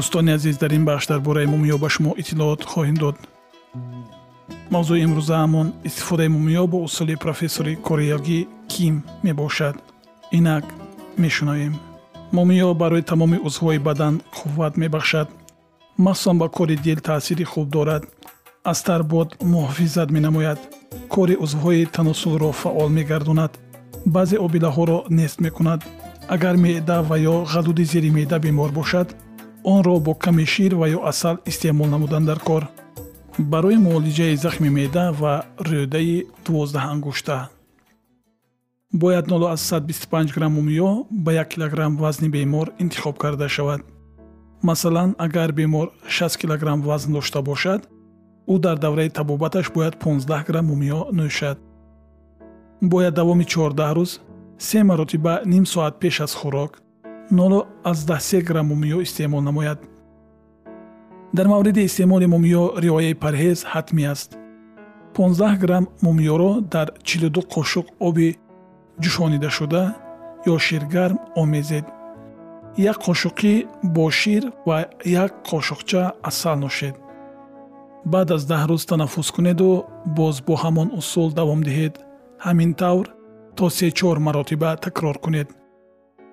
дӯстони азиз дар ин бахш дар бораи мумиё ба шумо иттилоот хоҳем дод мавзӯи имрӯзаамон истифодаи мумиё бо усули профессори кореягӣ ким мебошад инак мешунавем мумиё барои тамоми узвҳои бадан қувват мебахшад махсусан ба кори дил таъсири хуб дорад аз тарбод муҳофизат менамояд кори узвҳои таносулро фаъол мегардонад баъзе обилаҳоро нест мекунад агар меъда ва ё ғадуди зери меъда бемор бошад онро бо ками шир ва ё асал истеъмол намудан дар кор. Барои муолиҷаи захми меъда ва рӯдаи дувоздаҳангушта бояд 0125 грамм мумиё ба 1 килограмм вазни бемор интихоб карда шавад. Масалан агар бемор 6 килограмм вазн дошта бошад ӯ дар давраи табобаташ бояд 15 грамм мумиё нӯшад. Бояд давоми 14 рӯз се маротиба ним соат пеш аз хӯрок 0 грамм мумиё истеъмол намояд. Дар мавриди истеъмоли мумиё риояи парҳез ҳатмӣ аст. 15 грамм мумиёро дар 42 қошуқ оби ҷӯшонидашуда ё ширгарм омезед. Як қошуқӣ бо шир ва як қошуқча асал нӯшед баъд аз даҳ рӯз танаффус кунеду боз бо ҳамон усул давом диҳед. Ҳамин тавр то се-чор маротиба такрор кунед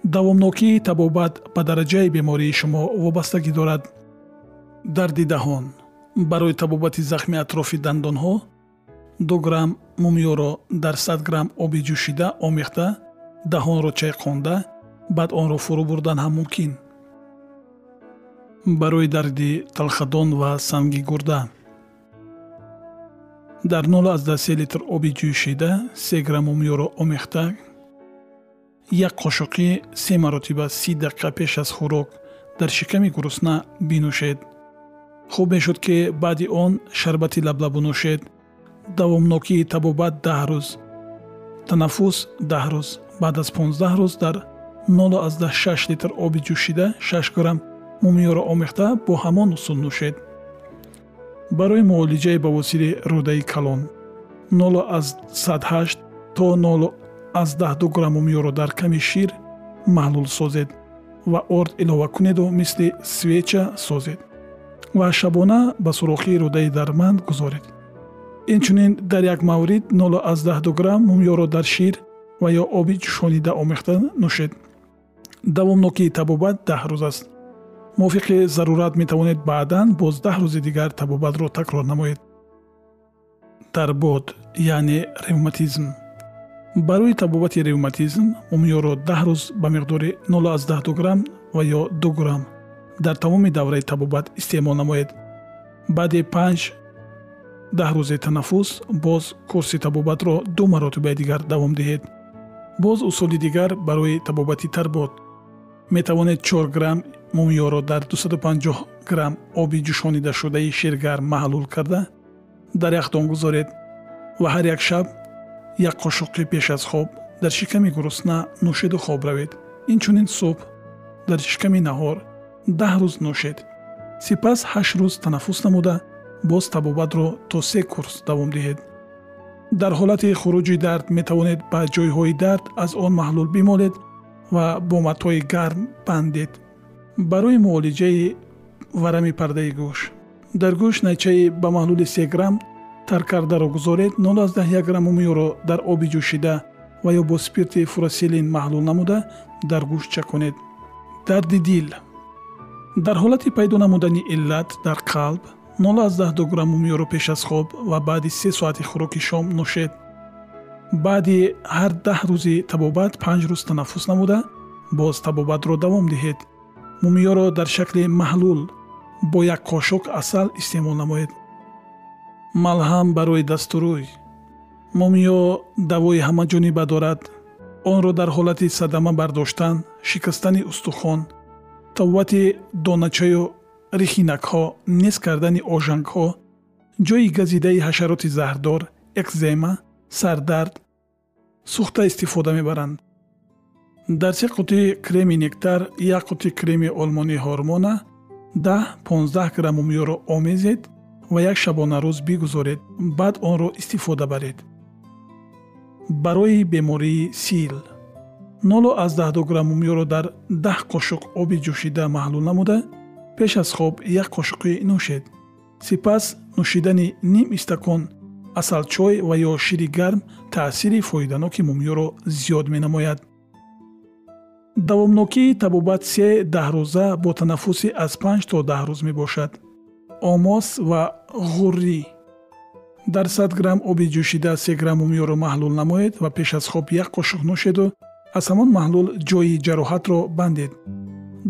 давомнокии табобат ба дараҷаи бемории шумо вобастагӣ дорад. Дарди даҳон. Барои табобати захми атрофи дандонҳо ду грамм мумиёро дар сад грамм оби ҷӯшида омехта даҳонро чайқонда баъд онро фурӯ бурдан ҳам мумкин. Барои дарди талхадон ва санги гурда. Дар 03 литр оби ҷӯшида се грамм мумиёро омехта як қошуқи се маротиба си дақиқа пеш аз хӯрок дар шиками гурусна бинӯшед. Хуб мешуд ки баъди он шарбати лаблабу нӯшед. Давомнокии табобат даҳ рӯз танаффус даҳ рӯз баъд аз понздаҳ рӯз дар 06 литр оби ҷӯшида 6 грамм мумиёро омехта бо ҳамон усул нӯшед. Барои муолиҷаи бавосири рӯдаи калон 08 то 012 грамм мумиёро дар ками шир маҳлул созед ва орд илова кунеду мисли свеча созед ва шабона ба сурохии рӯдаи дарманд гузоред. Инчунин дар як маврид 012 грамм мумиёро дар шир ва ё оби ҷӯшонида омехта нӯшед. Давомнокии табобат даҳ рӯз аст. Мувофиқи зарурат метавонед баъдан боз даҳ рӯзи дигар табобатро такрор намоед. Тарбод яъне ревматизм барои табобати ревматизм мумиёро даҳ рӯз ба миқдори 012 грамм ва ё 2 грамм дар тамоми давраи табобат истеъмол намоед. Баъди панҷ даҳ рӯзи танаффус боз курси табобатро ду маротибаи дигар давом диҳед. Боз усули дигар барои табобати тарбод метавонед 4 грамм мумиёро дар 250 грамм оби ҷӯшонидашудаи ширгарм маҳлул карда дар яхдон гузоред ва ҳар як шаб як қошуқи пеш аз хоб дар шиками гурусна нӯшеду хоб равед. Инчунин субҳ дар шиками наҳор даҳ рӯз нӯшед. Сипас ҳашт рӯз танаффус намуда боз табобатро то се курс давом диҳед. Дар ҳолати хуруҷи дард метавонед ба ҷойҳои дард аз он маҳлул бимолед ва бо матои гарм бандед барои муолиҷаи варами пардаи гӯш. Дар гӯш найчаи ба маҳлули се грамм тар кардаро гузоред 01 грамм умиёро дар оби ҷӯшида ва ё бо спирти фурасилин маҳлул намуда дар гӯш чаконед. Дарди дил. Дар ҳолати пайдо намудани иллат дар қалб 0 грамм умиёро пеш аз хоб ва баъди се соати хӯроки шом нӯшед баъди ҳар даҳ рӯзи табобат панҷ рӯз танаффус намуда боз табобатро давом диҳед. Мумиёро дар шакли маҳлул бо як қошук асал истеъмол намоед малҳам барои дастурӯй мумиё давои ҳамаҷониба дорад. Онро дар ҳолати садама бардоштан шикастани устухон таввати доначаю рихинакҳо нест кардани ожангҳо ҷои газидаи ҳашароти заҳрдор экзема сардард сӯхта истифода мебаранд. Дар се қутии креми нектар як қути креми олмонии ҳормона даҳ понздаҳ грамм умиёро омезед ва як шабонарӯз бигузоред баъд онро истифода баред. Барои бемории сил. Ноло аз даҳду грамм умиёро дар даҳ қошуқ оби ҷӯшида маҳлул намуда пеш аз хоб як қошуқӣ нӯшед. Сипас нӯшидани ним истакон асалчой ва ё шири гарм таъсири фоиданоки мумиёро зиёд менамояд. Давомнокии табобат се даҳрӯза бо танаффуси аз панҷ то даҳ рӯз мебошад. Омос ва ғуррӣ. Дар 100 грамм оби ҷӯшида се грамм умиёро маҳлул намоед ва пеш аз хоб як қошуқ нӯшеду аз ҳамон маҳлул ҷои ҷароҳатро бандед.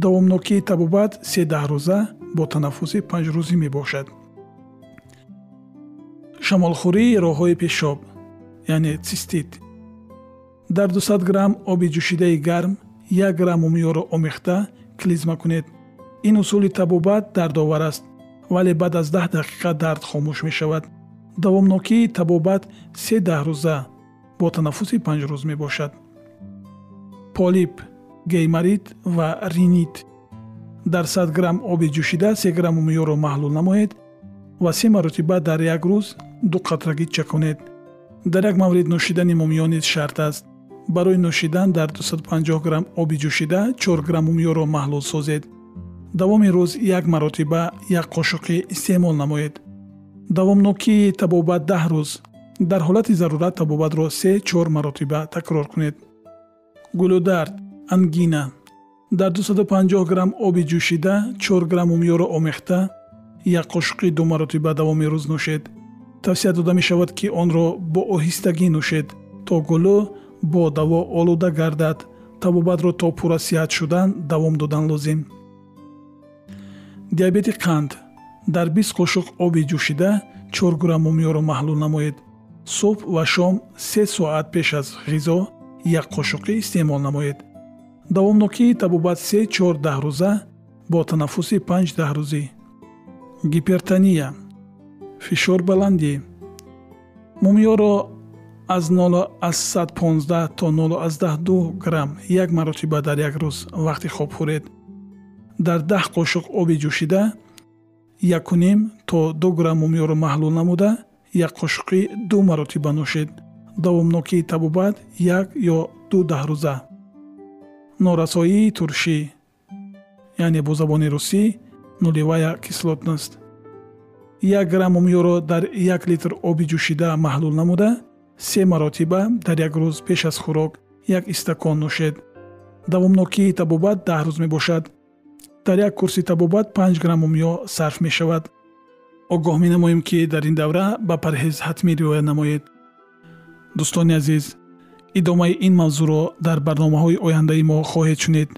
Давомнокии табобат се даҳрӯза бо танаффуси панҷрӯзӣ мебошад. Шамолхӯрии роҳҳои пешоб яъне цистит. Дар 200 грамм оби ҷӯшидаи гарм як грамм умиёро омехта клизма кунед. Ин усули табобат дардовар аст вале баъд аз даҳ дақиқа дард хомӯш мешавад. Давомнокии табобат се даҳрӯза бо танаффуси панҷрӯз мебошад. Полип геймарит ва ринит. Дар 100 грамм оби ҷӯшида се грамм умиёро маҳлул намоед ва се маротиба дар як рӯз ду қатрагӣ чаконед. Дар як маврид нӯшидани мумиё низ шарт аст. Барои нӯшидан дар 250 грамм оби ҷӯшида 4 грамм умиёро маҳлул созед давоми рӯз як маротиба як қошуқӣ истеъмол намоед. Давомнокии табобат даҳ рӯз дар ҳолати зарурат табобатро се чор маротиба такрор кунед. Гулудард ангина. Дар 250 грамм оби ҷӯшида 4 грамм умиёро омехта як қошуқи ду маротиба давоми рӯз нӯшед. Тавсия дода мешавад ки онро бо оҳистагӣ нӯшед то гулӯ бо даво олуда гардад табобатро то пурра сиҳат шудан давом додан лозим диабети қанд. Дар бист қошуқ оби ҷӯшида чор грамм умиёро маҳлул намоед. Субҳ ва шом се соат пеш аз ғизо як қошуқӣ истеъмол намоед. Давомнокии табобат се чор даҳрӯза бо танаффуси панҷ даҳрӯзӣ. Гипертания фишор баландӣ. Мумиёро аз 0 аз 115 то 0 аз 12 грамм як маротиба дар як рӯз вақти хоб хӯред дар даҳ қошуқ оби ҷӯшида якуним то ду грамм мумиёро маҳлул намуда як қошуқи ду маротиба нӯшед давомнокии табобат як ё ду даҳрӯза. Норасоии туршӣ яъне бо забони русӣ нулевая кислотност. Як грамм мумиёро дар як литр оби ҷӯшида маҳлул намуда се маротиба дар як рӯз пеш аз хӯрок як истакон нӯшед давомнокии табобат даҳ рӯз мебошад дар як курси табобат панҷ грамм умиё сарф мешавад. Огоҳ менамоем ки дар ин давра ба парҳез ҳатмӣ риоя намоед. Дӯстони азиз идомаи ин мавзӯъро дар барномаҳои ояндаи мо хоҳед шунид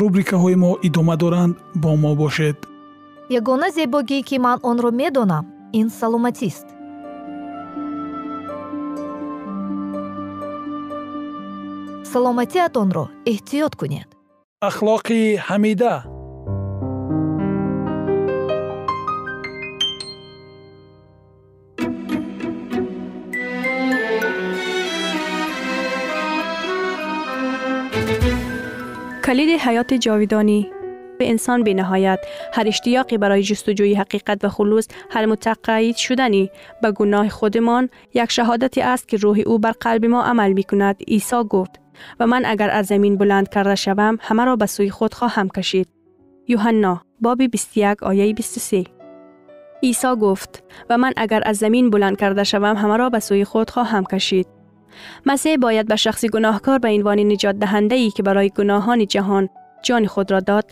рубрикаҳои мо идома доранд бо мо бошед. Ягона зебогӣ ки ман онро медонам ин саломатист. Саломатиатонро эҳтиёт кунед اخلاقی حمیده. کلید حیات جاویدانی به انسان به نهایت هر اشتیاقی برای جستجوی حقیقت و خلوص هر متقاعد شدنی به گناه خودمان یک شهادتی است که روح او بر قلب ما عمل می کند عیسی گفت. و من اگر از زمین بلند کرده شوم همه را به سوی خود خواهم کشید. یوحنا باب 21 آیه 23 عیسی گفت و من اگر از زمین بلند کرده شوم همه را به سوی خود خواهم کشید. مسیح باید به شخصی گناهکار به عنوان نجات دهنده ای که برای گناهان جهان جان خود را داد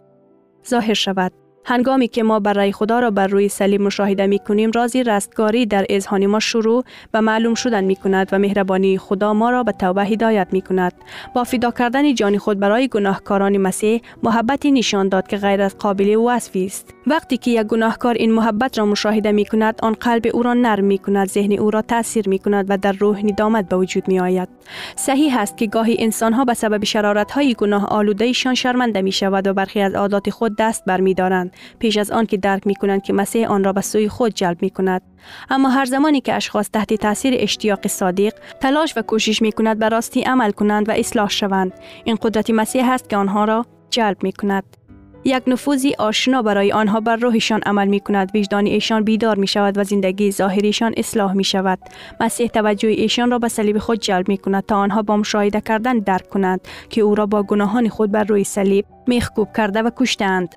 ظاهر شود. هنگامی که ما برای خدا را بر روی صلیب مشاهده می کنیم رازی رستگاری در اذهان ما شروع و معلوم شدن می کند و مهربانی خدا ما را به توبه هدایت می کند با فدا کردن جان خود برای گناهکاران مسیح محبتی نشان داد که غیر از قابل وصفی است. وقتی که یک گناهکار این محبت را مشاهده می کند آن قلب او را نرم می کند ذهن او را تاثیر می کند و در روح ندامت به وجود می آید صحیح است که گاهی انسان ها به سبب شرارت های گناه آلودهشان شرمنده می شود و برخی از عادات خود دست برمیدارند. پیش از آن که درک می کنند که مسیح آن را به سوی خود جلب می کند اما هر زمانی که اشخاص تحت تاثیر اشتیاق صادق تلاش و کوشش می کند به راستی عمل کنند و اصلاح شوند این قدرت مسیح است که آنها را جلب می کند یک نفوذی آشنا برای آنها بر روحشان عمل می کند وجدان ایشان بیدار می شود و زندگی ظاهریشان اصلاح می شود مسیح توجه ایشان را به صلیب خود جلب می کند تا آنها با مشاهده کردن درک کنند که او را با گناهان خود بر روی صلیب میخکوب کرده و کشتند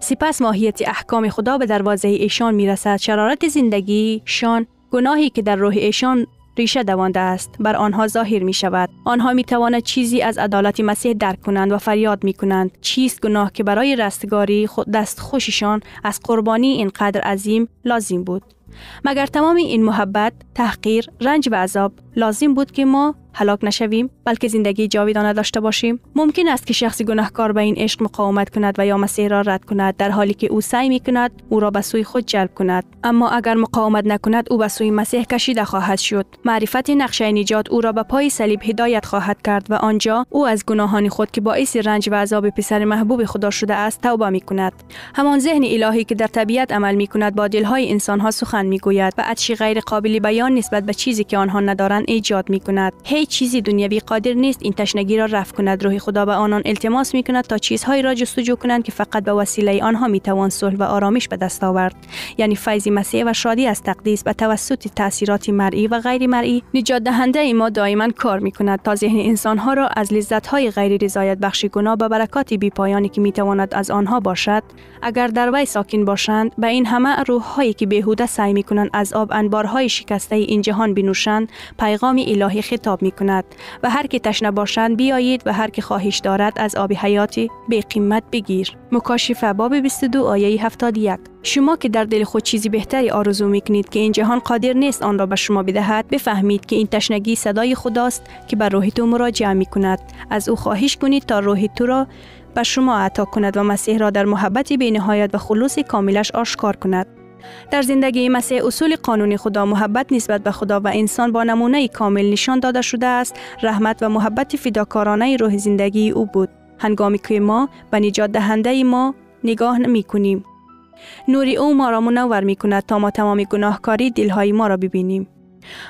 سپس ماهیت احکام خدا به دروازه ایشان می رسد شرارت زندگیشان گناهی که در روح ایشان ریشه دوانده است. بر آنها ظاهر می شود آنها می توانند چیزی از عدالت مسیح درک کنند و فریاد می کنند چیست گناه که برای رستگاری خود دست خوششان از قربانی اینقدر عظیم لازم بود؟ مگر تمام این محبت تحقیر رنج و عذاب لازم بود که ما هلاک نشویم بلکه زندگی جاویدانه داشته باشیم. ممکن است که شخصی گناهکار به این عشق مقاومت کند و یا مسیح را رد کند در حالی که او سعی می کند او را به سوی خود جلب کند. اما اگر مقاومت نکند او به سوی مسیح کشیده خواهد شد. معرفت نقشه نجات او را به پای صلیب هدایت خواهد کرد و آنجا او از گناهان خود که باعث رنج و عذاب پسر محبوب خدا شده است توبه می کند همان ذهن الهی که در طبیعت عمل می کند با دلهای انسان ها سخن می گوید و عطشی غیر قابل بیان نسبت به چیزی که آنها ندارند ایجاد می کند هیچ چیزی دنیوی قادر نیست. این تشنگی را رفع کند. روح خدا به آنان التماس می کند تا چیزهایی را جستجو کنند که فقط به وسیله آنها می توان صلح و آرامش به دست آورد. یعنی فیض مسیح و شادی از تقدیس به توسط تاثیرات مرئی و غیر مرئی نجات دهنده ما دائما کار می کند تا ذهن انسان ها را از لذت های غیر رضایت بخشی گناه به برکات بی پایانی که می تواند از آنها باشد. اگر در وی ساکن باشند به این همه روح هایی که بهوده سعی می کنند از آب انبارهای شکسته این جهان بنوشند پیغام الهی خطاب می کند و هر که تشنه باشند بیایید و هر که خواهش دارد از آب حیاتی به قیمت بگیر. مکاشفه باب 22 آیه 71 شما که در دل خود چیزی بهتری آرزو می‌کنید که این جهان قادر نیست آن را به شما بدهد بفهمید که این تشنگی صدای خداست که بر روح تو مراجعه می کند از او خواهش کنید تا روح تو را به شما عطا کند و مسیح را در محبت بینهایت و خلوص کاملش آشکار کند. در زندگی مسیح اصول قانون خدا محبت نسبت به خدا و انسان با نمونه کامل نشان داده شده است. رحمت و محبت فداکارانه روح زندگی او بود. هنگامی که ما به نجات دهنده ما نگاه نمی کنیم. نوری او ما را منور می کند تا ما تمام گناهکاری دلهای ما را ببینیم.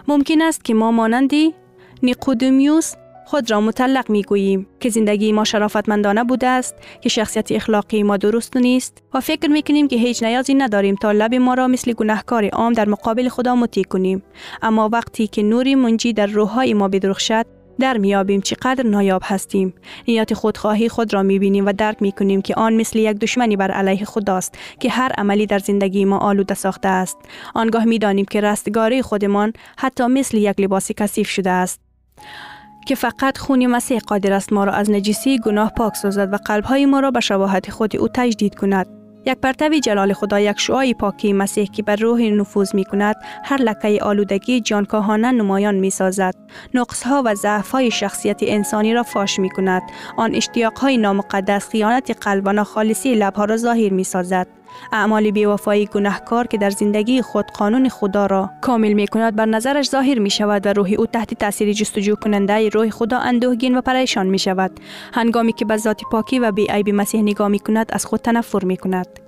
ممکن است که ما مانندی نیقودمیوس خود را مطلق می گوییم که زندگی ما شرافتمندانه بوده است که شخصیت اخلاقی ما درست نیست و فکر می کنیم که هیچ نیازی نداریم تا لب ما را مثل گناهکار عام در مقابل خدا مطیع کنیم. اما وقتی که نوری منجی در روحهای ما بدرخشد در میابیم چقدر نایاب هستیم. نیات خودخواهی خود را می‌بینیم و درک می‌کنیم که آن مثل یک دشمنی بر علیه خداست که هر عملی در زندگی ما آلوده ساخته است. آنگاه می‌دانیم که رستگاری خودمان حتی مثل یک لباس کثیف شده است. که فقط خون مسیح قادر است ما را از نجیسی گناه پاک سازد و قلبهای ما را به شباهت خود او تجدید کند. یک پرتوی جلال خدا یک شعای پاکی مسیح که بر روح نفوذ می کند هر لکه آلودگی جانکاهانه نمایان می سازد نقص ها و ضعف های شخصیت انسانی را فاش می کند آن اشتیاق های نامقدس خیانت قلب و ناخالصی لبها را ظاهر می سازد اعمال بیوفایی گناهکار که در زندگی خود قانون خدا را کامل می کند بر نظرش ظاهر می شود و روح او تحت تاثیر جستجو کننده روح خدا اندوهگین و پریشان می شود هنگامی که به ذات پاکی و بی عیب مسیح نگاه می کند از خود تنفر می کند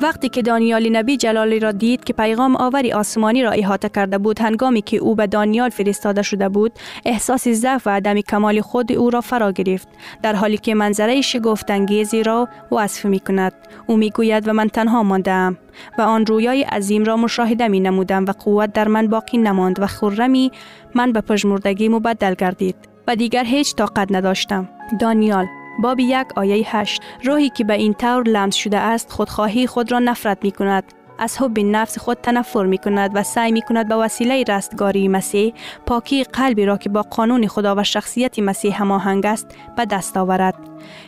وقتی که دانیال نبی جلالی را دید که پیغام آوری آسمانی را احاطه کرده بود هنگامی که او به دانیال فرستاده شده بود احساس ضعف و عدم کمال خود او را فرا گرفت در حالی که منظره شگفتانگیزی را وصف می کند او می گوید و من تنها مانده و آن رویای عظیم را مشاهده می نمودم و قوت در من باقی نماند و خرمی من به پژمردگی مبدل گردید و دیگر هیچ طاقت نداشتم. دانیال باب یک آیه هشت روحی که به این طور لمس شده است خودخواهی خود را نفرت می کند از حب نفس خود تنفر می کند و سعی می کند به وسیله رستگاری مسیح پاکی قلبی را که با قانون خدا و شخصیت مسیح هماهنگ است به دست آورد.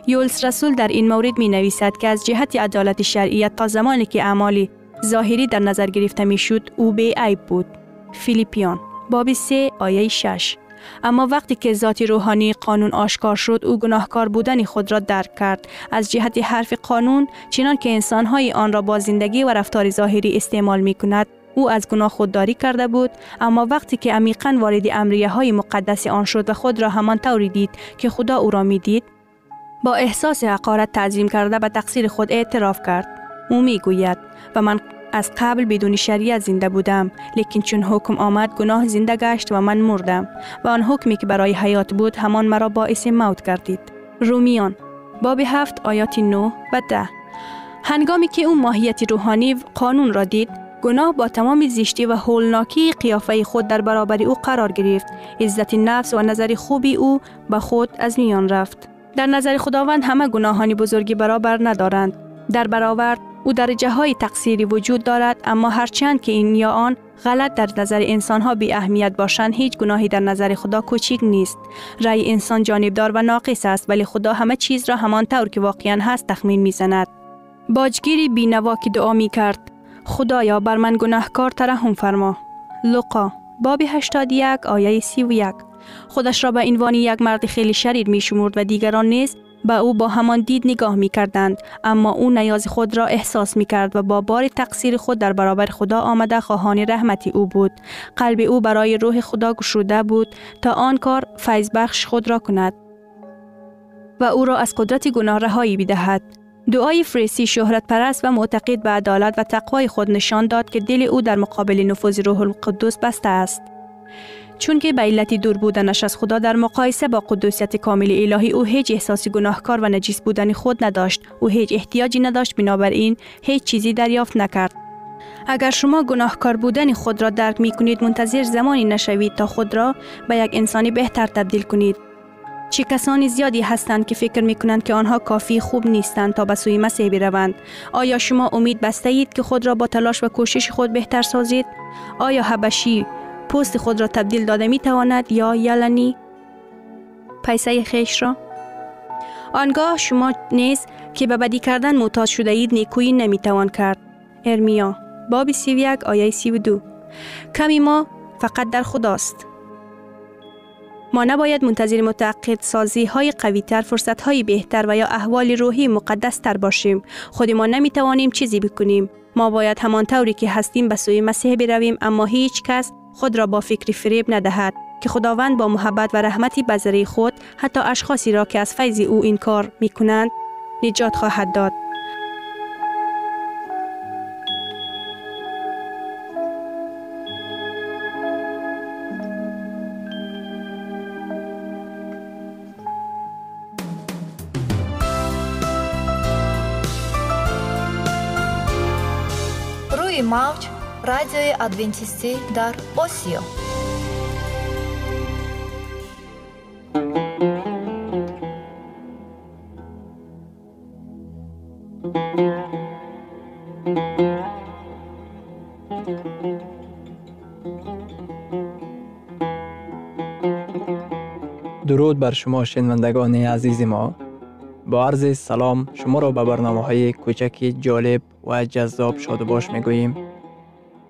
یولس رسول در این مورد می نویسد که از جهت عدالت شرعیت تا زمانی که اعمالی ظاهری در نظر گرفته می شد او به عیب بود. فیلیپیان باب 3 آیه 6 اما وقتی که ذات روحانی قانون آشکار شد او گناهکار بودن خود را درک کرد. از جهت حرف قانون چنان که انسانهای آن را با زندگی و رفتار ظاهری استعمال می کند او از گناه خودداری کرده بود. اما وقتی که عمیقا وارد امریه های مقدس آن شد و خود را همان طوری دید که خدا او را می دید با احساس حقارت تعظیم کرده به تقصیر خود اعتراف کرد. او می گوید و من از قبل بدون شریعت زنده بودم لیکن چون حکم آمد گناه زنده گشت و من مردم. و آن حکمی که برای حیات بود همان مرا باعث موت کردید رومیان. باب هفت آیات 9 و 10 هنگامی که او ماهیت روحانی قانون را دید گناه با تمام زیشتی و هولناکی قیافه خود در برابر او قرار گرفت. عزت نفس و نظر خوبی او به خود از میان رفت. در نظر خداوند همه گناهانی بزرگی برابر ندارند. در برابر او درجه های تقصیری وجود دارد اما هرچند که این یا آن غلط در نظر انسان ها بی اهمیت باشند هیچ گناهی در نظر خدا کوچیک نیست. رای انسان جانبدار و ناقص است ولی خدا همه چیز را همان طور که واقعا هست تخمین می‌زند. باجگیری بینوا که دعا می کرد خدایا بر من گناهکار ترحم فرما. لقا باب 81 آیه 31 خودش را به عنوان یک مرد خیلی شریر می شمرد و دیگران نیز به او با همان دید نگاه می کردند اما او نیاز خود را احساس می کرد و با بار تقصیر خود در برابر خدا آمده خواهان رحمتی او بود. قلب او برای روح خدا گشوده بود تا آن کار فیض بخش خود را کند و او را از قدرت گناه رهایی بدهد دعای فریسی شهرت پرست و معتقد به عدالت و تقوای خود نشان داد که دل او در مقابل نفوذ روح القدس بسته است. چون که به علت دور بودنش از خدا در مقایسه با قدوسیت کامل الهی او هیچ احساسی گناهکار و نجیس بودن خود نداشت. او هیچ احتیاجی نداشت بنابراین هیچ چیزی دریافت نکرد. اگر شما گناهکار بودن خود را درک می کنید منتظر زمانی نشوید تا خود را به یک انسانی بهتر تبدیل کنید. چه کسانی زیادی هستند که فکر می کنند که آنها کافی خوب نیستند تا به سوی مسیح بروند؟ آیا شما امید بسته اید که خود را با تلاش و کوشش خود بهتر سازید؟ آیا حبشی پوست خود را تبدیل داده می تواند یا یلنی پیسه خیش را؟ آنگاه شما نیز که به بدی کردن معتاد شده اید نیکویی نمی توان کرد. ارمیا باب سی یک آیه سی و دو. کمی ما فقط در خداست. ما نباید منتظر متعقد سازی های قوی تر فرصت های بهتر و یا احوال روحی مقدس تر باشیم. خود ما نمی توانیم چیزی بکنیم. ما باید همان طوری که هستیم به سوی مسیح برویم اما هیچ کس خود را با فکری فریب ندهد که خداوند با محبت و رحمتی بذری خود حتی اشخاصی را که از فیض او این کار می کنند نجات خواهد داد. радиои адвентистӣ дар осиё дуруд бар шумо шунавандагони азизи мо бо арзи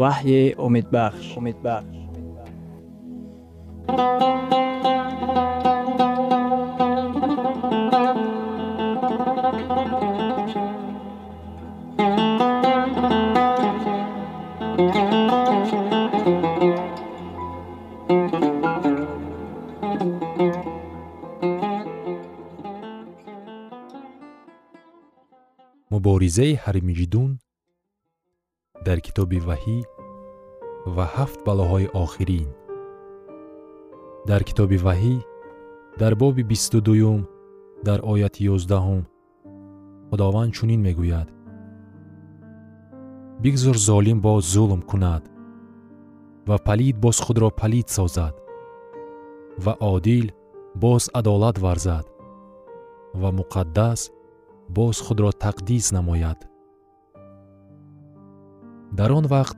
وحی امید بخش. امید بخش. مبارزه حرمیجدون дар китоби ваҳӣ ва ҳафт балоҳои охирин. Дар китоби ваҳӣ дар боби бисту дуюм дар ояти ёздаҳум худованд чунин мегӯяд. Бигзор золим боз зулм кунад ва палид боз худро палид созад ва одил боз адолат варзад ва муқаддас боз худро тақдис намояд дар он вақт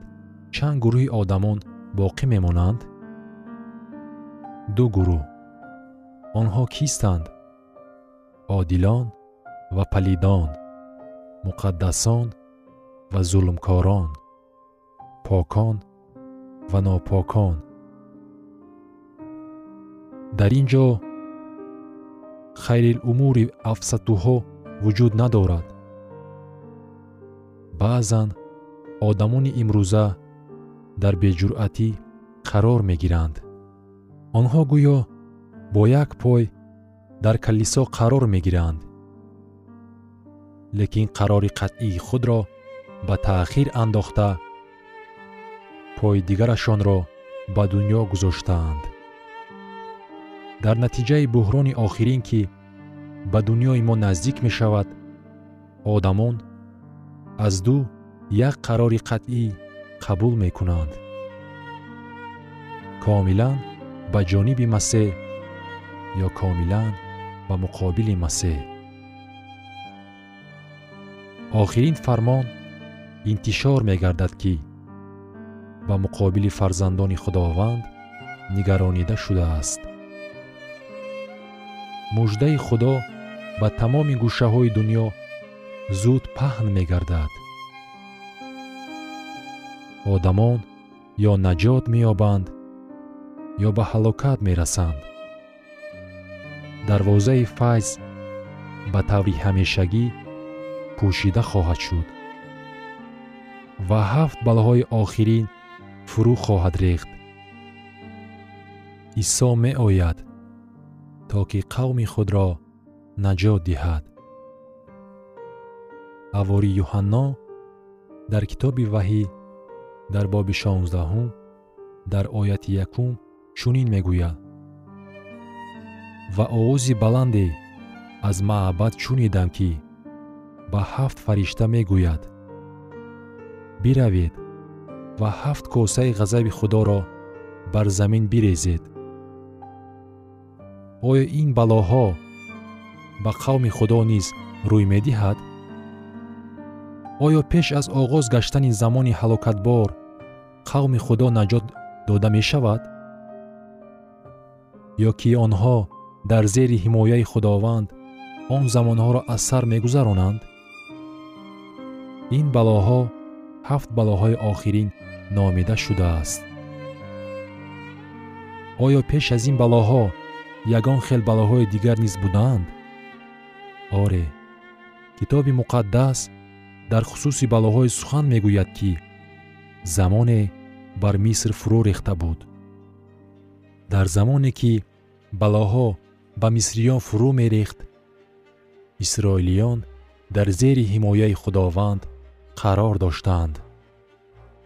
чанд гурӯҳи одамон боқӣ мемонанд? Ду гурӯҳ. Онҳо кистанд? Одилон ва палидон муқаддасон ва зулмкорон покон ва нопокон. Дар ин ҷо хайрилумури афсатуҳо вуҷуд надорад. Баъзан одамони имрӯза дар беҷуръатӣ қарор мегиранд. Онҳо гӯё бо як пой дар калисо қарор мегиранд. Лекин қарори қатъии худро ба таъхир андохта пои дигарашонро ба дуньё гузоштаанд. Дар натиҷаи буҳрони охирин ки ба дуньёи мо наздик мешавад одамон аз ду як қарори қатъӣ қабул мекунанд. Комилан ба ҷониби масеҳ ё комилан ба муқобили масеҳ. Охирин фармон интишор мегардад ки ба муқобили фарзандони худованд нигаронида шудааст. Муждаи худо ба тамоми гӯшаҳои дуньё зуд паҳн мегардад одамон ё наҷот меёбанд ё ба ҳалокат мерасанд. Дарвозаи файз ба таври ҳамешагӣ пӯшида хоҳад шуд ва ҳафт балоҳои охирин фурӯ хоҳад рехт. Исо меояд то ки қавми худро наҷот диҳад. Ҳавори юҳанно дар китоби ваҳӣ дар боби шонздаҳум дар ояти якум чунин мегӯяд ва овози баланде аз маъбад чунидам ки ба ҳафт фаришта мегӯяд. Биравед ва ҳафт косаи ғазаби худоро бар замин бирезед. Оё ин балоҳо ба қавми худо низ рӯй медиҳад? Оё пеш аз оғоз гаштани замони ҳалокатбор қавми худо наҷот дода мешавад? Ё ки онҳо дар зери ҳимояи худованд он замонҳоро аз сар мегузаронанд? Ин балоҳо ҳафт балоҳои охирин номида шудааст. Оё пеш аз ин балоҳо ягон хел балоҳои дигар низ будаанд оре китоби муқаддас дар хусуси балоҳои сухан мегӯяд ки замоне бар миср фурӯ рехта буд. Дар замоне ки балоҳо ба мисриён фурӯ мерехт исроилиён дар зери ҳимояи худованд қарор доштаанд.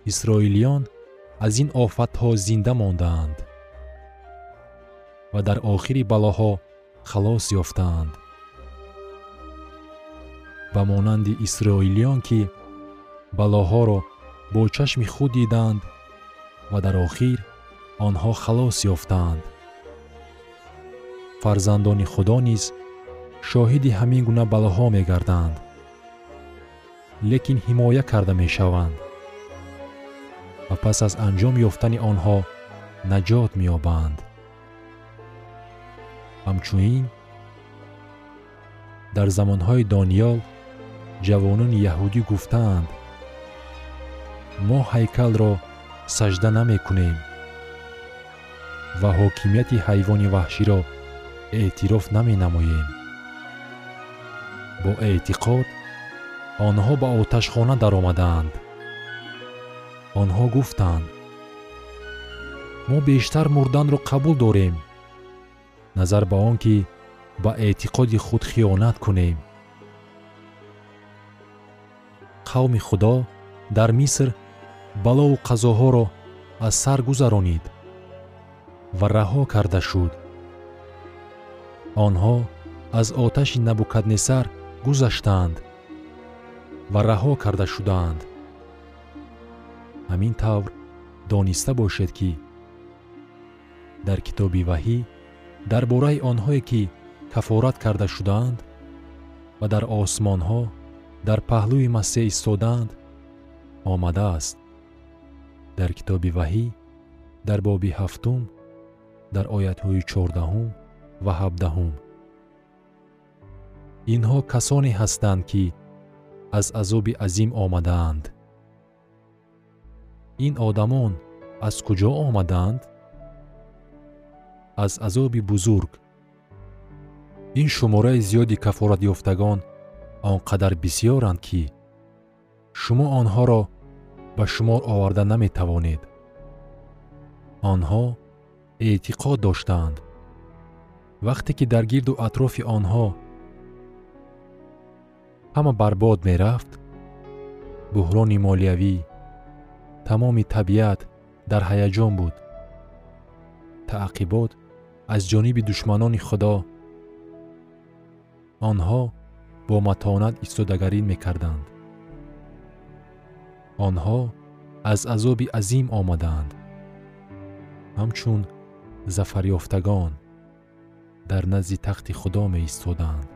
Исроилиён аз ин офатҳо зинда мондаанд ва дар охири балоҳо халос ёфтаанд. Ба монанди исроилиён ки балоҳоро бо чашми худ диданд ва дар охир онҳо халос ёфтаанд. Фарзандони худо низ шоҳиди ҳамин гуна балоҳо мегарданд лекин ҳимоя карда мешаванд. Ва пас аз анҷом ёфтани онҳо наҷот меёбанд. Ҳамчунин дар замонҳои дониёл ҷавонони яҳудӣ гуфтаанд мо ҳайкалро сажда намекунем. Ва ҳокимияти ҳайвони ваҳширо эътироф наменамоем. Бо эътиқод онҳо ба оташхона даромаданд онҳо гуфтанд мо бештар мурданро қабул дорем назар ба он ки ба эътиқоди худ хиёнат кунем қавми худо дар миср балову қазоҳоро аз сар гузаронид ва раҳо карда шуд. Онҳо аз оташи набукаднесар гузаштанд ва раҳо карда шудаанд. Ҳамин тавр дониста бошед ки дар китоби ваҳӣ дар бораи онҳое ки кафорат карда шудаанд ва дар осмонҳо дар паҳлӯи масеҳ истодаанд омадааст дар китоби ваҳӣ дар боби ҳафтум дар оятҳои чордаҳум ва ҳабдаҳум. Инҳо касоне ҳастанд ки аз азоби азим омадаанд. Ин одамон аз куҷо омаданд аз азоби бузург. Ин шумораи зиёди кафоратёфтагон он қадар бисьёранд ки шумо онҳоро ба шумор оварда наметавонед онҳо эътиқод доштаанд вақте ки дар гирду атрофи онҳо ҳама барбод мерафт буҳрони молиявӣ тамоми табиат дар ҳаяҷон буд таъқибот аз ҷониби душманони худо онҳо бо матонат истодагарӣ мекарданд آنها از عذابی عظیم آمدند همچون زفریافتگان در نزد تخت خدا می ایستادند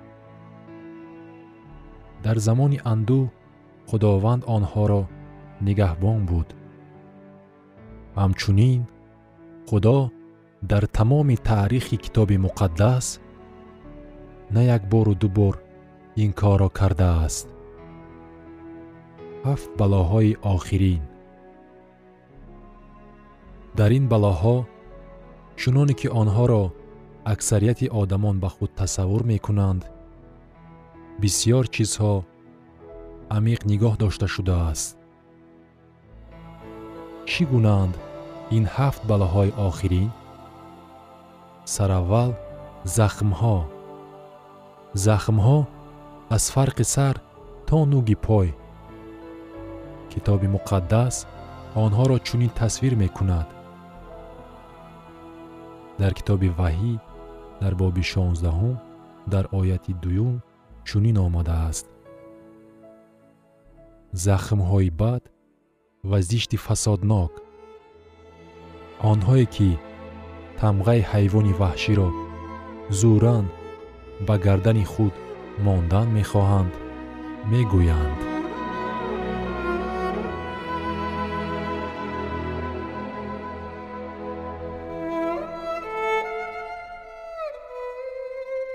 در زمان اندو خداوند آنها را نگهبان بود. همچنین خدا در تمام تاریخ کتاب مقدس نه یک بار و دو بار این کار را کرده است. Ҳафт балоҳои охирин. Дар ин балоҳо чуноне ки онҳоро аксарияти одамон ба худ тасаввур мекунанд бисьёр чизҳо амиқ нигоҳ дошта шудааст. Чӣ гунаанд ин ҳафт балоҳои охирин? Сараввал захмҳо. Захмҳо аз фарқи сар то нуги пой китоби муқаддас онҳоро чунин тасвир мекунад. Дар китоби ваҳӣ дар боби шонздаҳум дар ояти дуюм чунин омадааст. Захмҳои бад ва зишти фасоднок. Онҳое ки тамғаи ҳайвони ваҳширо зӯран ба гардани худ мондан мехоҳанд мегӯянд